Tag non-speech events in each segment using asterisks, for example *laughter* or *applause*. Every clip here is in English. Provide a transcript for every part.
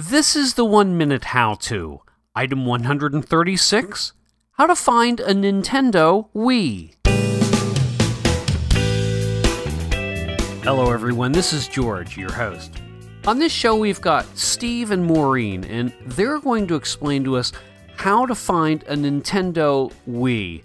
This is the one minute how to. Item 136 How to find a Nintendo Wii. Hello, everyone. This is George, your host. On this show, we've got Steve and Maureen, and they're going to explain to us how to find a Nintendo Wii.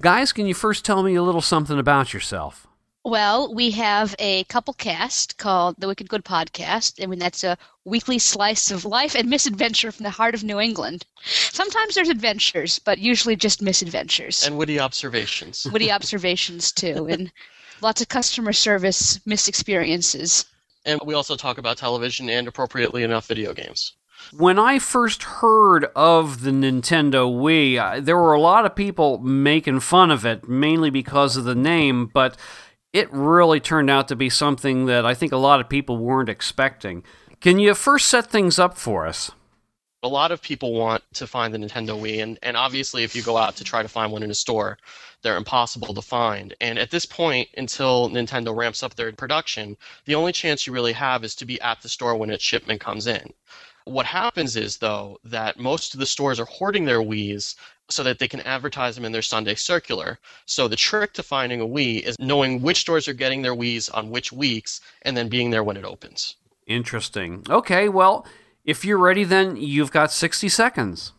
Guys, can you first tell me a little something about yourself? Well, we have a couple cast called the Wicked Good Podcast, I mean, that's a weekly slice of life and misadventure from the heart of New England. Sometimes there's adventures, but usually just misadventures. And witty observations. witty observations, too, and *laughs* lots of customer service misexperiences. And we also talk about television and, appropriately enough, video games. When I first heard of the Nintendo Wii, there were a lot of people making fun of it, mainly because of the name, but it really turned out to be something that I think a lot of people weren't expecting. Can you first set things up for us? A lot of people want to find the Nintendo Wii, and, and obviously, if you go out to try to find one in a store, they're impossible to find. And at this point, until Nintendo ramps up their production, the only chance you really have is to be at the store when its shipment comes in. What happens is, though, that most of the stores are hoarding their Wii's so that they can advertise them in their Sunday circular. So the trick to finding a Wii is knowing which stores are getting their Wii's on which weeks and then being there when it opens. Interesting. Okay, well, if you're ready, then you've got 60 seconds.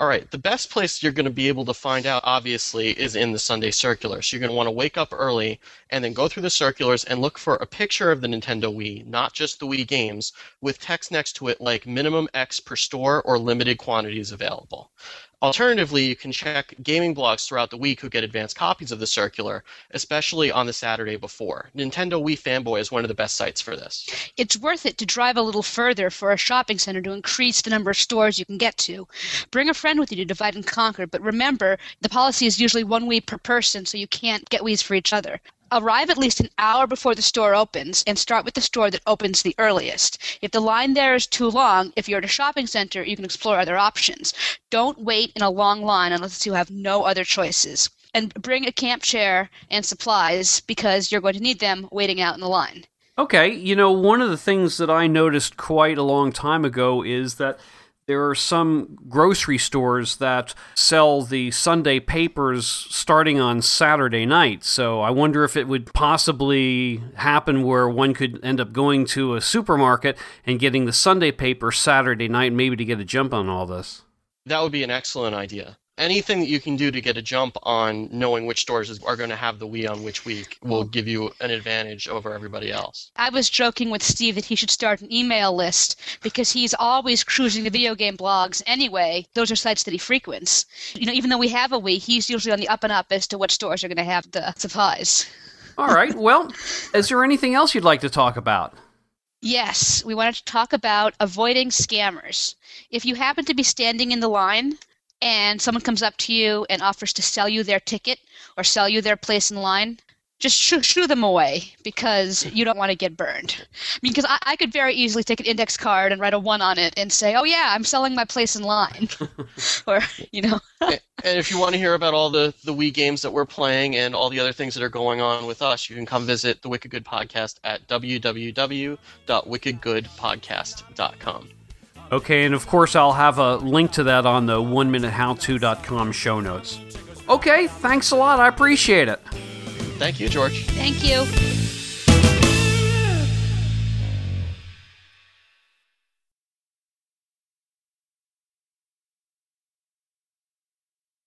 All right, the best place you're going to be able to find out, obviously, is in the Sunday circular. So you're going to want to wake up early and then go through the circulars and look for a picture of the Nintendo Wii, not just the Wii games, with text next to it like minimum X per store or limited quantities available. Alternatively, you can check gaming blogs throughout the week who get advanced copies of the circular, especially on the Saturday before. Nintendo Wii Fanboy is one of the best sites for this. It's worth it to drive a little further for a shopping center to increase the number of stores you can get to. Bring a friend with you to divide and conquer, but remember, the policy is usually one Wii per person, so you can't get Wii's for each other. Arrive at least an hour before the store opens and start with the store that opens the earliest. If the line there is too long, if you're at a shopping center, you can explore other options. Don't wait in a long line unless you have no other choices. And bring a camp chair and supplies because you're going to need them waiting out in the line. Okay, you know, one of the things that I noticed quite a long time ago is that there are some grocery stores that sell the Sunday papers starting on Saturday night. So I wonder if it would possibly happen where one could end up going to a supermarket and getting the Sunday paper Saturday night, maybe to get a jump on all this. That would be an excellent idea anything that you can do to get a jump on knowing which stores are going to have the Wii on which week will give you an advantage over everybody else. I was joking with Steve that he should start an email list because he's always cruising the video game blogs anyway. Those are sites that he frequents. You know, even though we have a Wii, he's usually on the up and up as to what stores are going to have the supplies. All right. Well, is there anything else you'd like to talk about? Yes, we wanted to talk about avoiding scammers. If you happen to be standing in the line and someone comes up to you and offers to sell you their ticket or sell you their place in line, just shoo, shoo them away because you don't want to get burned. I mean, because I, I, could very easily take an index card and write a one on it and say, "Oh yeah, I'm selling my place in line," *laughs* or you know. and if you want to hear about all the the Wii games that we're playing and all the other things that are going on with us, you can come visit the Wicked Good Podcast at www.wickedgoodpodcast.com. Okay, and of course, I'll have a link to that on the one minute how howto.com show notes. Okay, thanks a lot. I appreciate it. Thank you, George. Thank you.